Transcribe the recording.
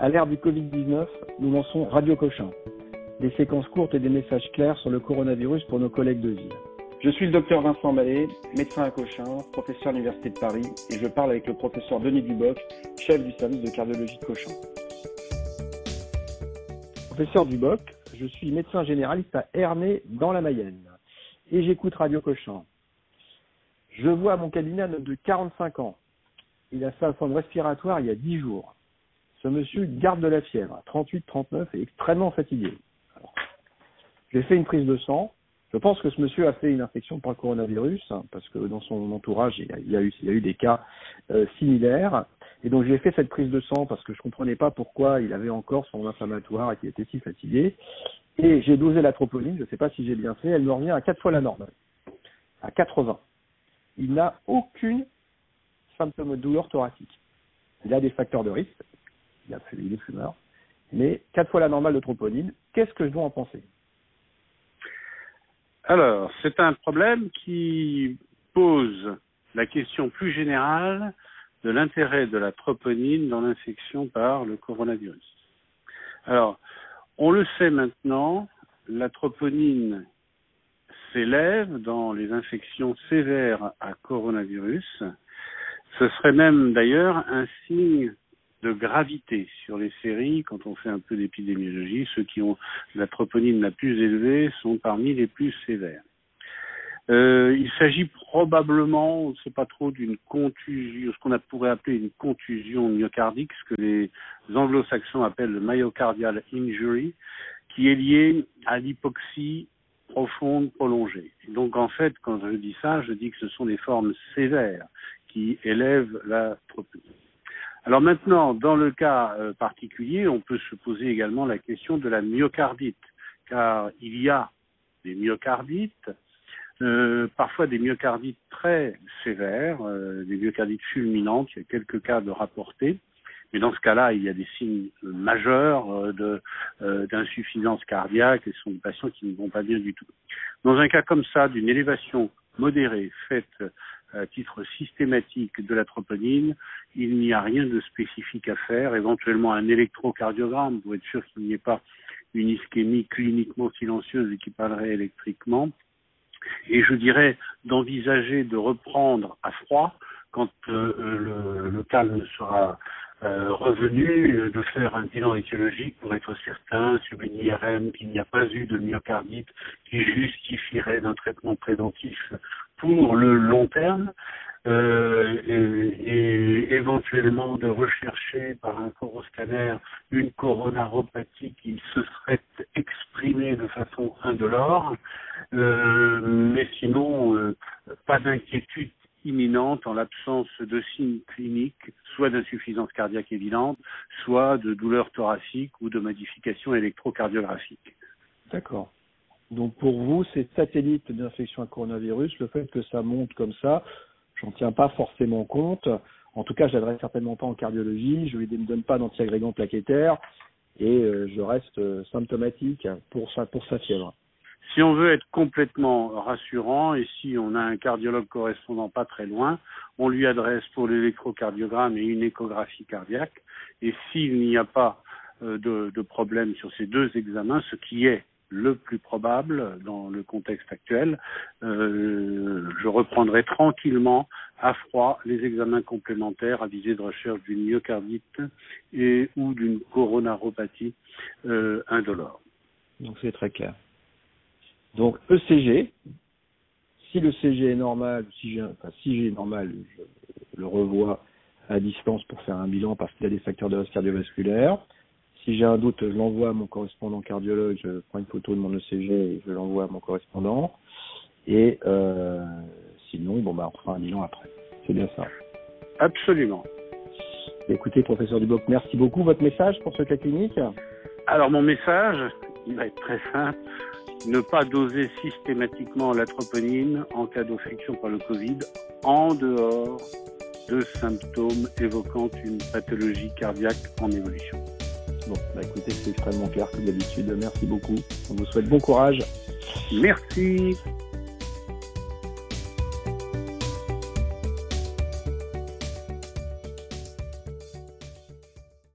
À l'ère du Covid-19, nous lançons Radio Cochin, des séquences courtes et des messages clairs sur le coronavirus pour nos collègues de ville. Je suis le docteur Vincent Ballet, médecin à Cochin, professeur à l'Université de Paris, et je parle avec le professeur Denis Duboc, chef du service de cardiologie de Cochin. Professeur Duboc, je suis médecin généraliste à Ernée, dans la Mayenne, et j'écoute Radio Cochin. Je vois mon cabinet un homme de 45 ans. Il a fait un forme respiratoire il y a 10 jours. Ce monsieur garde de la fièvre, 38-39, et extrêmement fatigué. J'ai fait une prise de sang. Je pense que ce monsieur a fait une infection par le coronavirus, hein, parce que dans son entourage, il y a, eu, des cas euh, similaires. Et donc j'ai fait cette prise de sang parce que je comprenais pas pourquoi il avait encore son inflammatoire et qu'il était si fatigué. Et j'ai dosé la troponine, je ne sais pas si j'ai bien fait, elle me revient à 4 fois la normale, à 80. Il n'a aucune symptôme de douleur thoracique. Il a des facteurs de risque, il, a, il est fumeur, mais 4 fois la normale de troponine, qu'est-ce que je dois en penser? Alors, c'est un problème qui pose la question plus générale de l'intérêt de la troponine dans l'infection par le coronavirus. Alors, on le sait maintenant, la troponine s'élève dans les infections sévères à coronavirus. Ce serait même d'ailleurs un signe de gravité sur les séries quand on fait un peu d'épidémiologie. Ceux qui ont la troponine la plus élevée sont parmi les plus sévères. Euh, il s'agit probablement, on ne sait pas trop, d'une contusion, ce qu'on pourrait appeler une contusion myocardique, ce que les anglo-saxons appellent le myocardial injury, qui est liée à l'hypoxie profonde prolongée. Donc en fait, quand je dis ça, je dis que ce sont des formes sévères qui élèvent la troponine. Alors maintenant, dans le cas euh, particulier, on peut se poser également la question de la myocardite, car il y a des myocardites, euh, parfois des myocardites très sévères, euh, des myocardites fulminantes, il y a quelques cas de rapportés, mais dans ce cas-là, il y a des signes majeurs d'insuffisance cardiaque et ce sont des patients qui ne vont pas bien du tout. Dans un cas comme ça, d'une élévation modérée faite à titre systématique de la troponine, il n'y a rien de spécifique à faire, éventuellement un électrocardiogramme pour être sûr qu'il n'y ait pas une ischémie cliniquement silencieuse et qui parlerait électriquement. Et je dirais d'envisager de reprendre à froid quand euh, le, calme sera euh, revenu, de faire un bilan étiologique pour être certain sur une IRM qu'il n'y a pas eu de myocardite qui justifierait d'un traitement préventif pour le long terme euh, et, éventuellement de rechercher par un coroscanner une coronaropathie qui se serait exprimée de façon indolore, euh, mais sinon euh, pas d'inquiétude imminente en l'absence de signes cliniques, soit d'insuffisance cardiaque évidente, soit de douleur thoracique ou de modification électrocardiographique. D'accord. Donc pour vous, c'est satellite d'infection à coronavirus, le fait que ça monte comme ça, j'en tiens pas forcément compte. En tout cas, je l'adresse certainement pas en cardiologie, je ne donne pas d'antiagrégant plaquettaire et euh, je reste euh, symptomatique pour sa, fièvre. Si on veut être complètement rassurant et si on a un cardiologue correspondant pas très loin, on lui adresse pour l'électrocardiogramme et une échographie cardiaque. Et s'il n'y a pas euh, de problème sur ces deux examens, ce qui est le plus probable dans le contexte actuel. Euh, je reprendrai tranquillement à froid les examens complémentaires à visée de recherche d'une myocardite et ou d'une coronaropathie euh, indolore. Donc c'est très clair. Donc ECG, si le CG est normal, si j'ai enfin, si normal, je le revois à distance pour faire un bilan parce qu'il y a des facteurs de risque cardiovasculaire. Si j'ai un doute, je l'envoie à mon correspondant cardiologue, je prends une photo de mon ECG et je l'envoie à mon correspondant. Et euh, sinon, bon bah on fera un bilan après. C'est bien ça. Absolument. Écoutez, professeur Duboc, merci beaucoup. Votre message pour ce cas clinique? Alors mon message, il va être très simple. Ne pas doser systématiquement la troponine en cas d'infection par le Covid en dehors de symptômes évoquant une pathologie cardiaque en évolution. Bon, bah écoutez, c'est extrêmement clair comme d'habitude. Merci beaucoup. On vous souhaite bon courage. Merci.